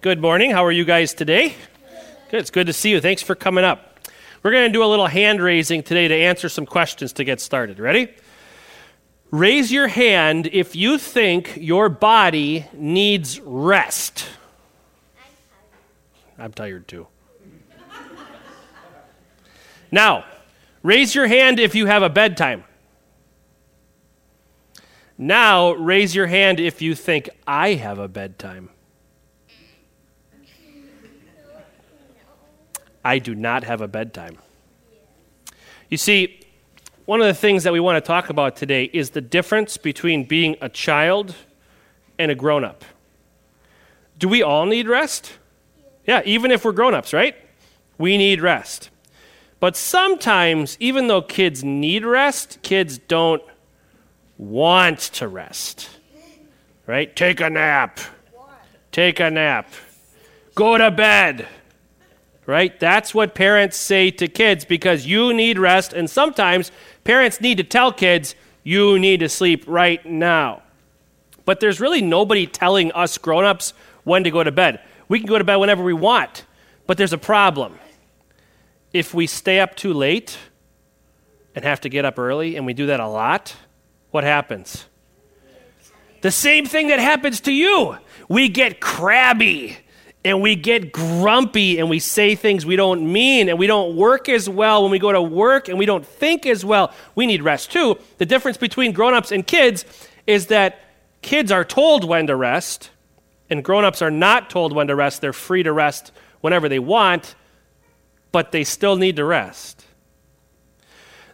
Good morning. How are you guys today? Good. It's good to see you. Thanks for coming up. We're going to do a little hand raising today to answer some questions to get started. Ready? Raise your hand if you think your body needs rest. I'm tired too. Now, raise your hand if you have a bedtime. Now, raise your hand if you think I have a bedtime. I do not have a bedtime. You see, one of the things that we want to talk about today is the difference between being a child and a grown up. Do we all need rest? Yeah, even if we're grown ups, right? We need rest. But sometimes, even though kids need rest, kids don't want to rest. Right? Take a nap. Take a nap. Go to bed. Right? That's what parents say to kids because you need rest, and sometimes parents need to tell kids, you need to sleep right now. But there's really nobody telling us grown ups when to go to bed. We can go to bed whenever we want, but there's a problem. If we stay up too late and have to get up early, and we do that a lot, what happens? The same thing that happens to you. We get crabby and we get grumpy and we say things we don't mean and we don't work as well when we go to work and we don't think as well. We need rest too. The difference between grown-ups and kids is that kids are told when to rest and grown-ups are not told when to rest. They're free to rest whenever they want, but they still need to rest.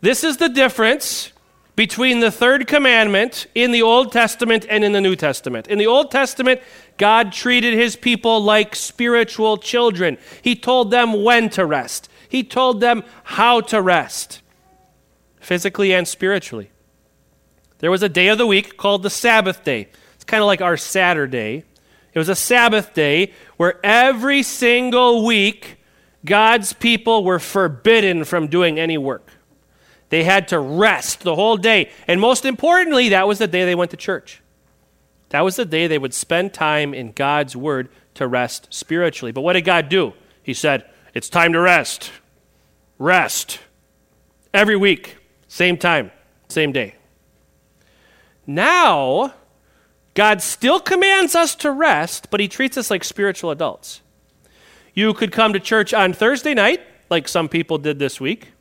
This is the difference between the third commandment in the Old Testament and in the New Testament. In the Old Testament, God treated his people like spiritual children. He told them when to rest, he told them how to rest, physically and spiritually. There was a day of the week called the Sabbath day. It's kind of like our Saturday. It was a Sabbath day where every single week God's people were forbidden from doing any work. They had to rest the whole day. And most importantly, that was the day they went to church. That was the day they would spend time in God's Word to rest spiritually. But what did God do? He said, It's time to rest. Rest. Every week, same time, same day. Now, God still commands us to rest, but He treats us like spiritual adults. You could come to church on Thursday night, like some people did this week.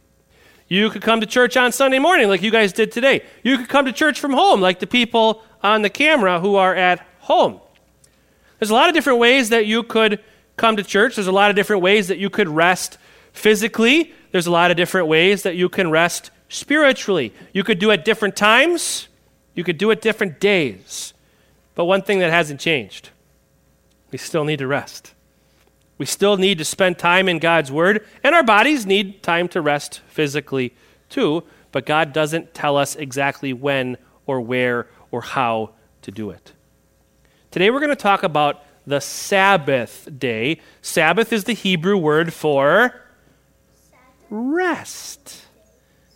You could come to church on Sunday morning, like you guys did today. You could come to church from home, like the people on the camera who are at home. There's a lot of different ways that you could come to church. There's a lot of different ways that you could rest physically. There's a lot of different ways that you can rest spiritually. You could do it different times, you could do it different days. But one thing that hasn't changed we still need to rest. We still need to spend time in God's Word, and our bodies need time to rest physically too, but God doesn't tell us exactly when or where or how to do it. Today we're going to talk about the Sabbath day. Sabbath is the Hebrew word for rest.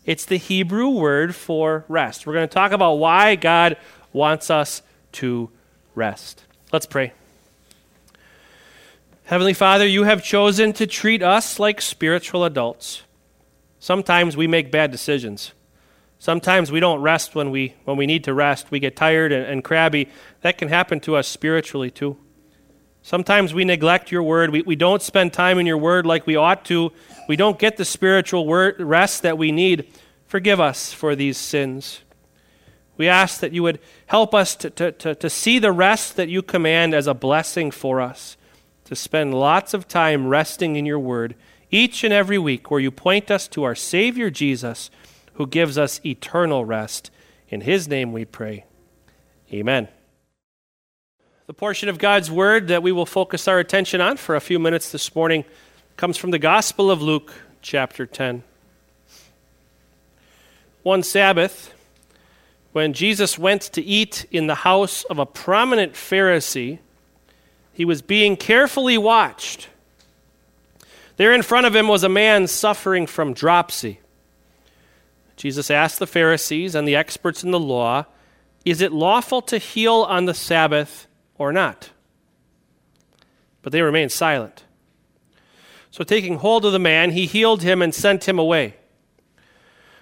It's the Hebrew word for rest. We're going to talk about why God wants us to rest. Let's pray. Heavenly Father, you have chosen to treat us like spiritual adults. Sometimes we make bad decisions. Sometimes we don't rest when we, when we need to rest. We get tired and, and crabby. That can happen to us spiritually too. Sometimes we neglect your word. We, we don't spend time in your word like we ought to. We don't get the spiritual word, rest that we need. Forgive us for these sins. We ask that you would help us to, to, to, to see the rest that you command as a blessing for us to spend lots of time resting in your word each and every week, where you point us to our Savior Jesus, who gives us eternal rest. In his name we pray. Amen. The portion of God's word that we will focus our attention on for a few minutes this morning comes from the Gospel of Luke, chapter 10. One Sabbath, when Jesus went to eat in the house of a prominent Pharisee, he was being carefully watched. There in front of him was a man suffering from dropsy. Jesus asked the Pharisees and the experts in the law, Is it lawful to heal on the Sabbath or not? But they remained silent. So, taking hold of the man, he healed him and sent him away.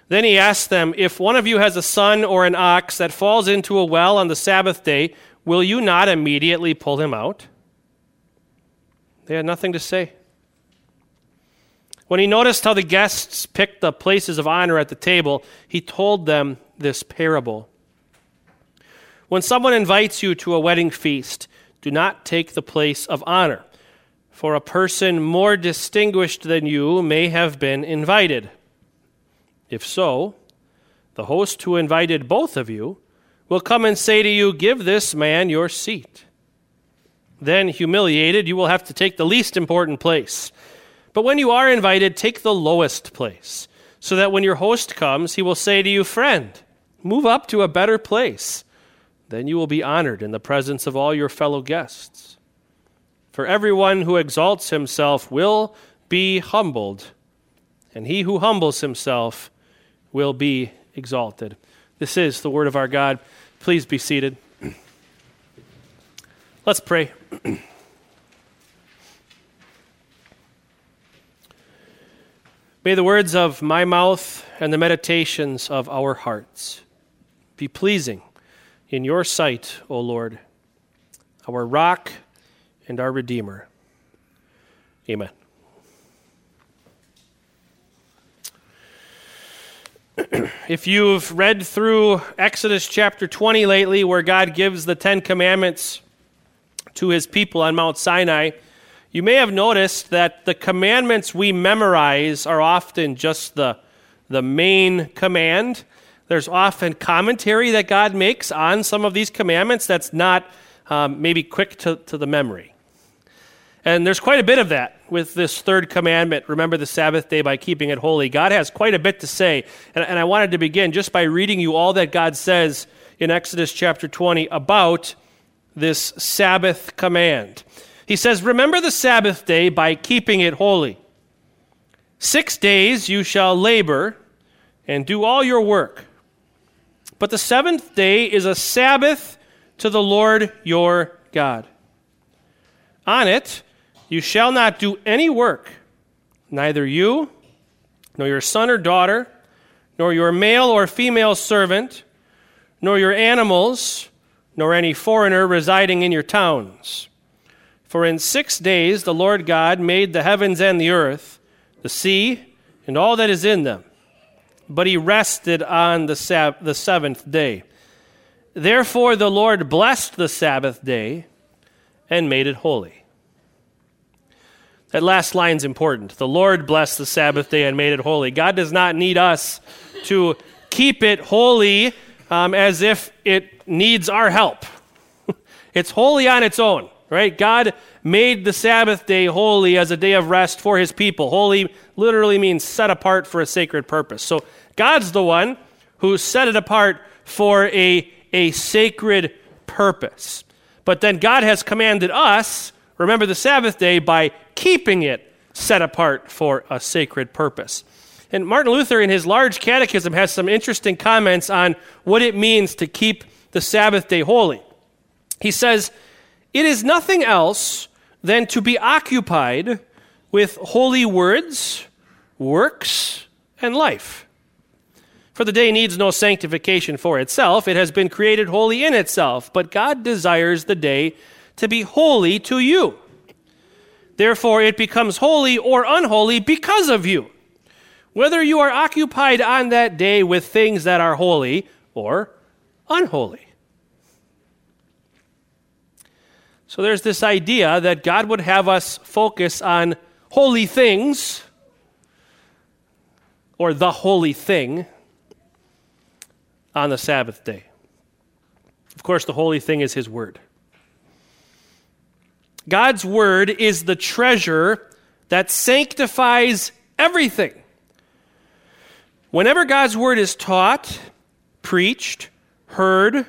Then he asked them, If one of you has a son or an ox that falls into a well on the Sabbath day, will you not immediately pull him out? They had nothing to say. When he noticed how the guests picked the places of honor at the table, he told them this parable. When someone invites you to a wedding feast, do not take the place of honor for a person more distinguished than you may have been invited. If so, the host who invited both of you will come and say to you, Give this man your seat. Then, humiliated, you will have to take the least important place. But when you are invited, take the lowest place, so that when your host comes, he will say to you, Friend, move up to a better place. Then you will be honored in the presence of all your fellow guests. For everyone who exalts himself will be humbled, and he who humbles himself will be exalted. This is the word of our God. Please be seated. Let's pray. May the words of my mouth and the meditations of our hearts be pleasing in your sight, O Lord, our rock and our Redeemer. Amen. if you've read through Exodus chapter 20 lately, where God gives the Ten Commandments to his people on Mount Sinai, you may have noticed that the commandments we memorize are often just the, the main command. There's often commentary that God makes on some of these commandments that's not um, maybe quick to, to the memory. And there's quite a bit of that with this third commandment remember the Sabbath day by keeping it holy. God has quite a bit to say. And, and, I wanted to begin just by reading you all that God says in Exodus chapter 20 about this Sabbath command. He says, Remember the Sabbath day by keeping it holy. Six days you shall labor and do all your work. But the seventh day is a Sabbath to the Lord your God. On it, you shall not do any work, neither you, nor your son or daughter, nor your male or female servant, nor your animals, nor any foreigner residing in your towns. For in six days the Lord God made the heavens and the earth, the sea, and all that is in them. But he rested on the, sab- the seventh day. Therefore the Lord blessed the Sabbath day and made it holy. That last line is important. The Lord blessed the Sabbath day and made it holy. God does not need us to keep it holy um, as if it needs our help. it's holy on its own, right? God made the Sabbath day holy as a day of rest for his people. Holy literally means set apart for a sacred purpose. So God's the one who set it apart for a, a sacred purpose. But then God has commanded us remember the Sabbath day by keeping it set apart for a sacred purpose. And Martin Luther, in his large catechism, has some interesting comments on what it means to keep the Sabbath day holy. He says, It is nothing else than to be occupied with holy words, works, and life. For the day needs no sanctification for itself, it has been created holy in itself, but God desires the day to be holy to you. Therefore, it becomes holy or unholy because of you. Whether you are occupied on that day with things that are holy or unholy. So there's this idea that God would have us focus on holy things or the holy thing on the Sabbath day. Of course, the holy thing is His Word. God's word is the treasure that sanctifies everything. Whenever God's word is taught, preached, heard,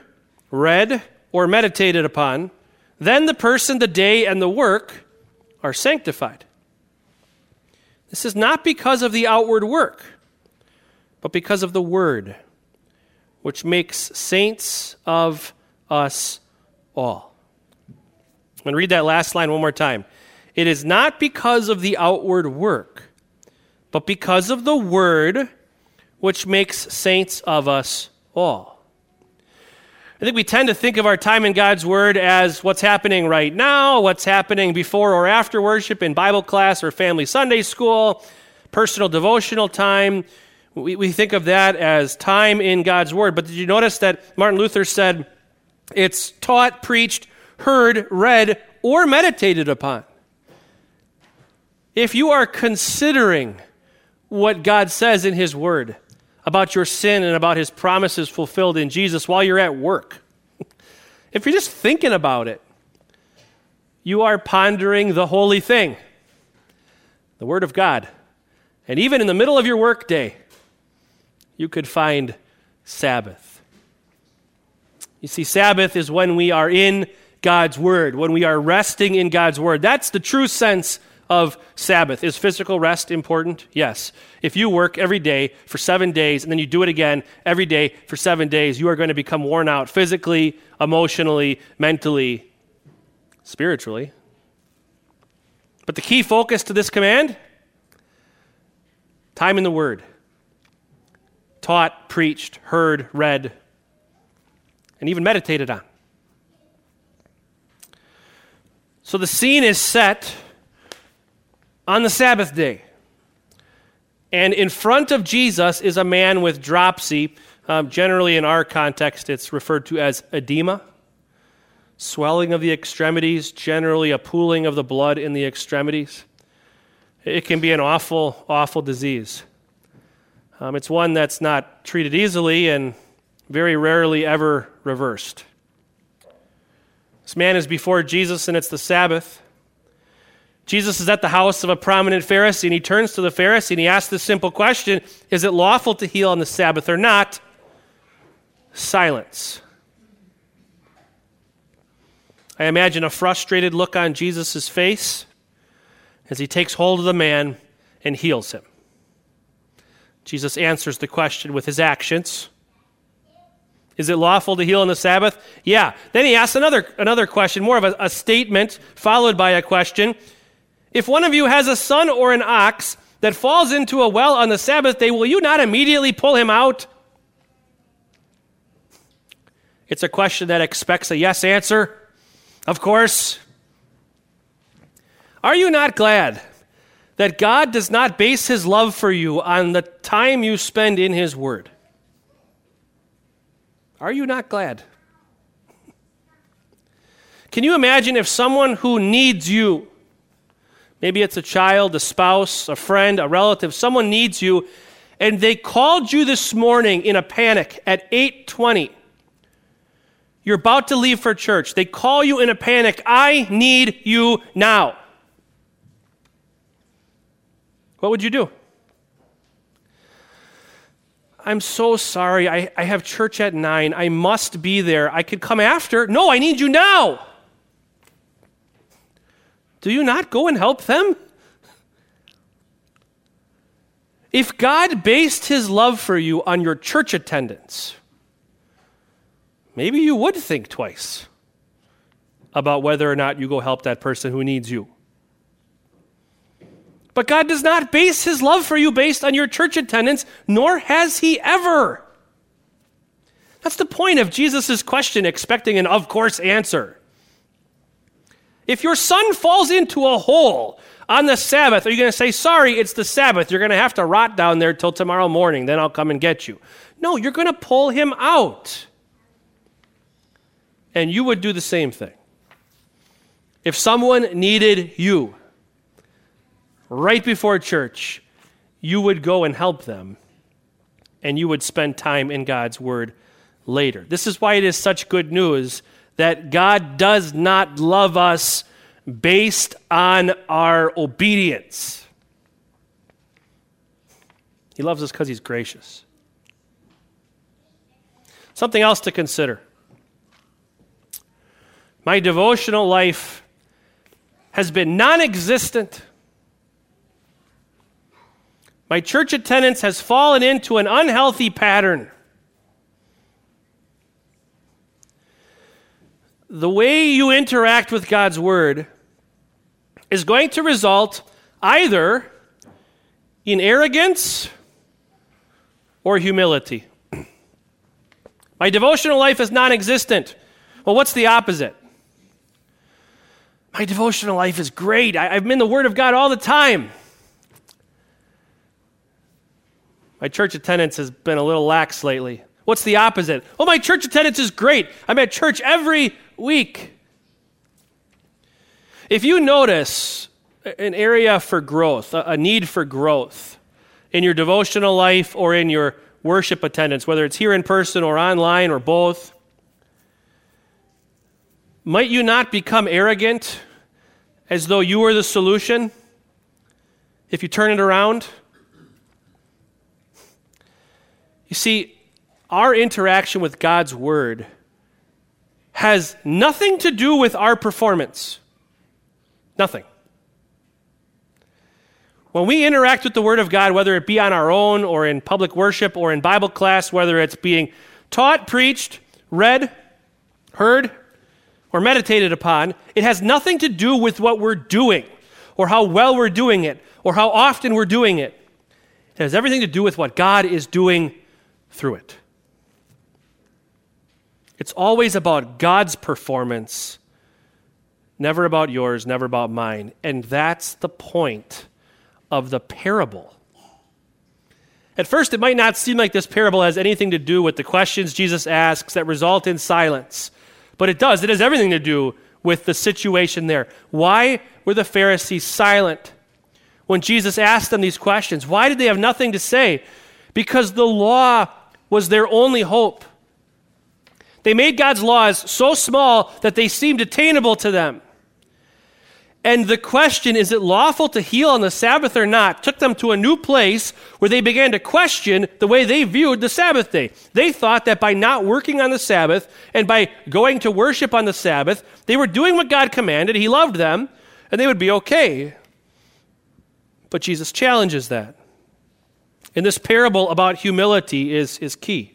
read, or meditated upon, then the person, the day, and the work are sanctified. This is not because of the outward work, but because of the word, which makes saints of us all. I'm going to read that last line one more time. it is not because of the outward work, but because of the word which makes saints of us all. I think we tend to think of our time in God's Word as what's happening right now, what's happening before or after worship in Bible class or family Sunday school, personal devotional time. We, we think of that as time in God's Word. But did you notice that Martin Luther said it's taught, preached, heard, read, or meditated upon? If you are considering what God says in His Word, about your sin and about his promises fulfilled in Jesus while you're at work. if you're just thinking about it, you are pondering the holy thing, the Word of God. And even in the middle of your workday, you could find Sabbath. You see, Sabbath is when we are in God's Word, when we are resting in God's Word. That's the true sense of Sabbath. Is physical rest important? Yes. If you work every day for seven days and then you do it again every day for seven days, you are going to become worn out physically, emotionally, mentally, spiritually. But the key focus to this command time in the Word. Taught, preached, heard, read, and even meditated on. So the scene is set on the Sabbath day. And in front of Jesus is a man with dropsy. Um, generally, in our context, it's referred to as edema, swelling of the extremities, generally a pooling of the blood in the extremities. It can be an awful, awful disease. Um, it's one that's not treated easily and very rarely ever reversed. This man is before Jesus, and it's the Sabbath. Jesus is at the house of a prominent Pharisee, and he turns to the Pharisee and he asks this simple question Is it lawful to heal on the Sabbath or not? Silence. I imagine a frustrated look on Jesus' face as he takes hold of the man and heals him. Jesus answers the question with his actions. Is it lawful to heal on the Sabbath? Yeah. Then he asks another, another question, more of a, a statement, followed by a question. If one of you has a son or an ox that falls into a well on the Sabbath day, will you not immediately pull him out? It's a question that expects a yes answer. Of course. Are you not glad that God does not base his love for you on the time you spend in his word? Are you not glad? Can you imagine if someone who needs you Maybe it's a child, a spouse, a friend, a relative. Someone needs you, and they called you this morning in a panic at 8:20. You're about to leave for church. They call you in a panic. I need you now. What would you do? I'm so sorry. I, I have church at 9. I must be there. I could come after. No, I need you now. Do you not go and help them? If God based his love for you on your church attendance, maybe you would think twice about whether or not you go help that person who needs you. But God does not base his love for you based on your church attendance, nor has he ever. That's the point of Jesus' question, expecting an of course answer. If your son falls into a hole on the Sabbath, are you going to say, sorry, it's the Sabbath. You're going to have to rot down there till tomorrow morning, then I'll come and get you. No, you're going to pull him out. And you would do the same thing. If someone needed you right before church, you would go and help them, and you would spend time in God's Word later. This is why it is such good news that God does not love us based on our obedience. He loves us because He's gracious. Something else to consider. My devotional life has been non existent. My church attendance has fallen into an unhealthy pattern. The way you interact with God's Word is going to result either in arrogance or humility. My devotional life is non existent. Well, what's the opposite? My devotional life is great. I, am in the Word of God all the time. My church attendance has been a little lax lately. What's the opposite? Oh, my church attendance is great. I'm at church every week. If you notice an area for growth, a need for growth in your devotional life or in your worship attendance, whether it's here in person or online or both, might you not become arrogant as though you were the solution if you turn it around? You see, our interaction with God's Word has nothing to do with our performance. Nothing. When we interact with the Word of God, whether it be on our own or in public worship or in Bible class, whether it's being taught, preached, read, heard, or meditated upon, it has nothing to do with what we're doing or how well we're doing it or how often we're doing it. It has everything to do with what God is doing through it. It's always about God's performance, never about yours, never about mine. And that's the point of the parable. At first, it might not seem like this parable has anything to do with the questions Jesus asks that result in silence, but it does. It has everything to do with the situation there. Why were the Pharisees silent when Jesus asked them these questions? Why did they have nothing to say? Because the law was their only hope. They made God's laws so small that they seemed attainable to them. And the question, is it lawful to heal on the Sabbath or not, took them to a new place where they began to question the way they viewed the Sabbath day. They thought that by not working on the Sabbath and by going to worship on the Sabbath, they were doing what God commanded, He loved them, and they would be okay. But Jesus challenges that. And this parable about humility is, is key.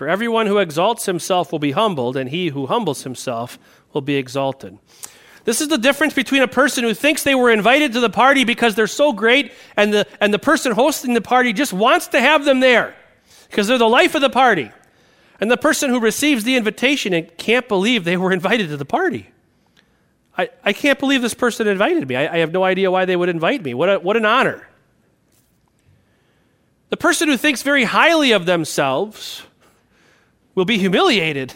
For everyone who exalts himself will be humbled, and he who humbles himself will be exalted. This is the difference between a person who thinks they were invited to the party because they're so great, and the, and the person hosting the party just wants to have them there because they're the life of the party. And the person who receives the invitation and can't believe they were invited to the party. I, I can't believe this person invited me. I, I have no idea why they would invite me. What, a, what an honor. The person who thinks very highly of themselves will be humiliated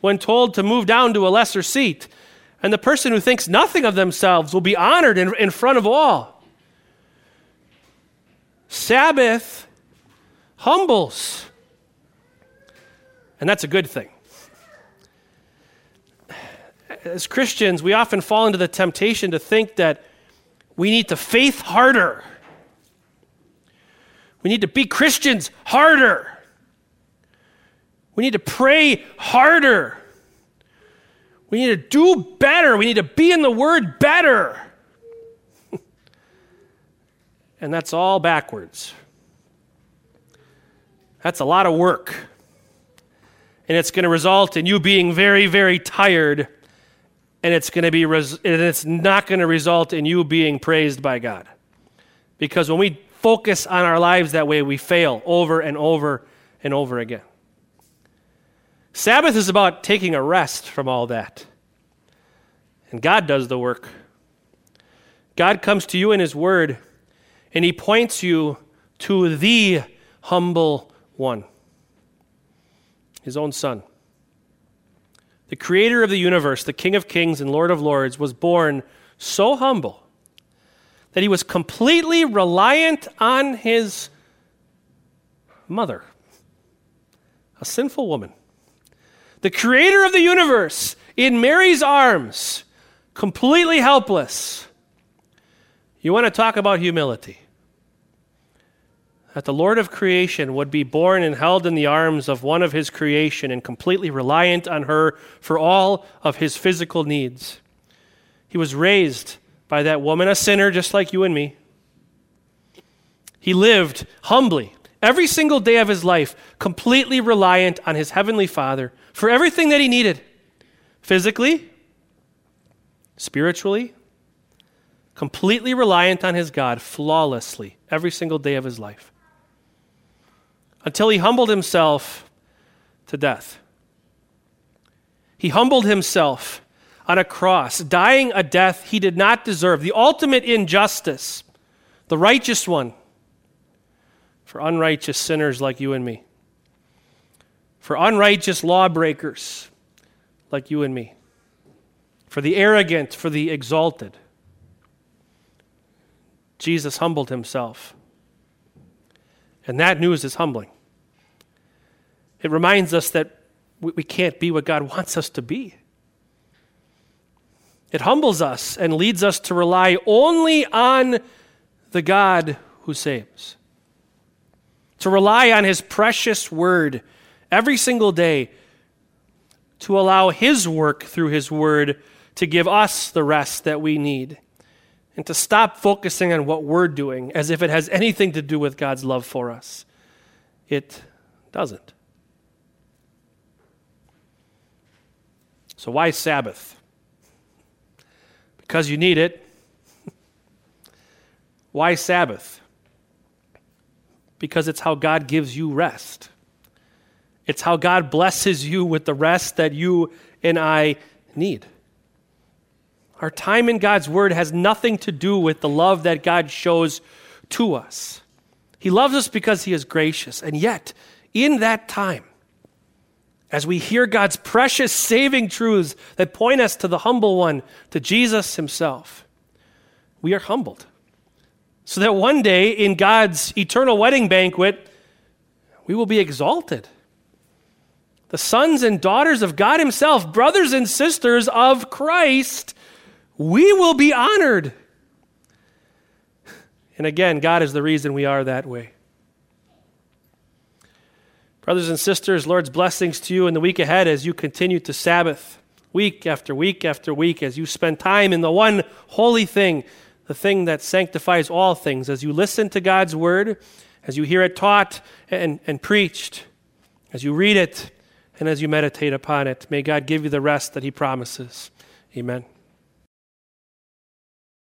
when told to move down to a lesser seat. And the person who thinks nothing of themselves will be honored in, in front of all. Sabbath humbles. And that's a good thing. As Christians, we often fall into the temptation to think that we need to faith harder. We need to be Christians harder. We need to pray harder. We need to do better. We need to be in the Word better. and that's all backwards. That's a lot of work. And it's going to result in you being very, very tired. And it's going to be res- and it's not going to result in you being praised by God. Because when we focus on our lives that way, we fail over and over and over again. Sabbath is about taking a rest from all that. And God does the work. God comes to you in His Word, and He points you to the humble one His own Son. The creator of the universe, the King of kings and Lord of lords, was born so humble that he was completely reliant on his mother, a sinful woman the creator of the universe, in Mary's arms, completely helpless. You want to talk about humility? That the Lord of creation would be born and held in the arms of one of his creation and completely reliant on her for all of his physical needs. He was raised by that woman, a sinner just like you and me. He lived humbly every single day of his life, completely reliant on his heavenly Father for everything that he needed physically, spiritually, completely reliant on his God flawlessly every single day of his life. Until he humbled himself to death. He humbled himself on a cross, dying a death he did not deserve, the ultimate injustice, the righteous one for unrighteous sinners like you and me, for unrighteous lawbreakers like you and me, for the arrogant, for the exalted. Jesus humbled himself. And that news is humbling. It reminds us that we can't be what God wants us to be. It humbles us and leads us to rely only on the God who saves. To rely on His precious word every single day. To allow His work through His word to give us the rest that we need. And to stop focusing on what we're doing as if it has anything to do with God's love for us. It doesn't. So, why Sabbath? Because you need it. Why Sabbath? Because it's how God gives you rest. It's how God blesses you with the rest that you and I need. Our time in God's Word has nothing to do with the love that God shows to us. He loves us because He is gracious. And yet, in that time, as we hear God's precious saving truths that point us to the humble one, to Jesus himself, we are humbled. So that one day in God's eternal wedding banquet, we will be exalted. The sons and daughters of God Himself, brothers and sisters of Christ, we will be honored. And again, God is the reason we are that way. Brothers and sisters, Lord's blessings to you in the week ahead as you continue to Sabbath week after week after week, as you spend time in the one holy thing, the thing that sanctifies all things, as you listen to God's word, as you hear it taught and, and preached, as you read it, and as you meditate upon it. May God give you the rest that He promises. Amen.